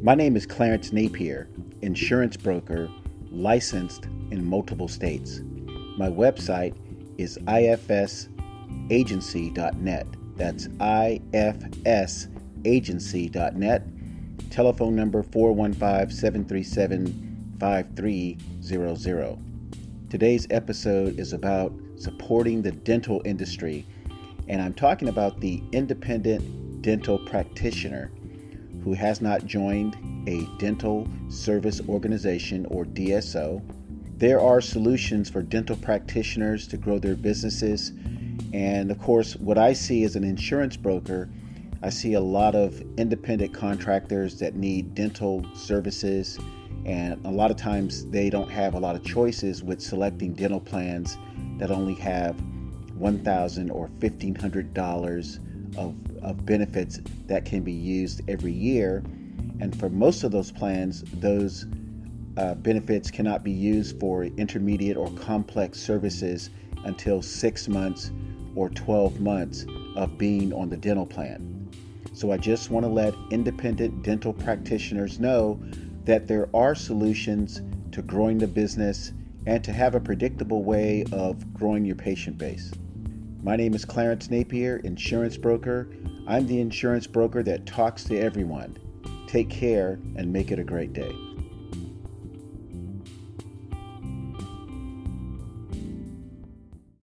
My name is Clarence Napier, insurance broker licensed in multiple states. My website is ifsagency.net. That's ifsagency.net. Telephone number 415 737 5300. Today's episode is about supporting the dental industry, and I'm talking about the independent dental practitioner who has not joined a dental service organization or DSO. There are solutions for dental practitioners to grow their businesses. And of course, what I see as an insurance broker, I see a lot of independent contractors that need dental services. And a lot of times they don't have a lot of choices with selecting dental plans that only have $1,000 or $1,500 of, of benefits that can be used every year. And for most of those plans, those uh, benefits cannot be used for intermediate or complex services until six months or 12 months of being on the dental plan. So I just want to let independent dental practitioners know that there are solutions to growing the business and to have a predictable way of growing your patient base. My name is Clarence Napier, insurance broker. I'm the insurance broker that talks to everyone. Take care and make it a great day.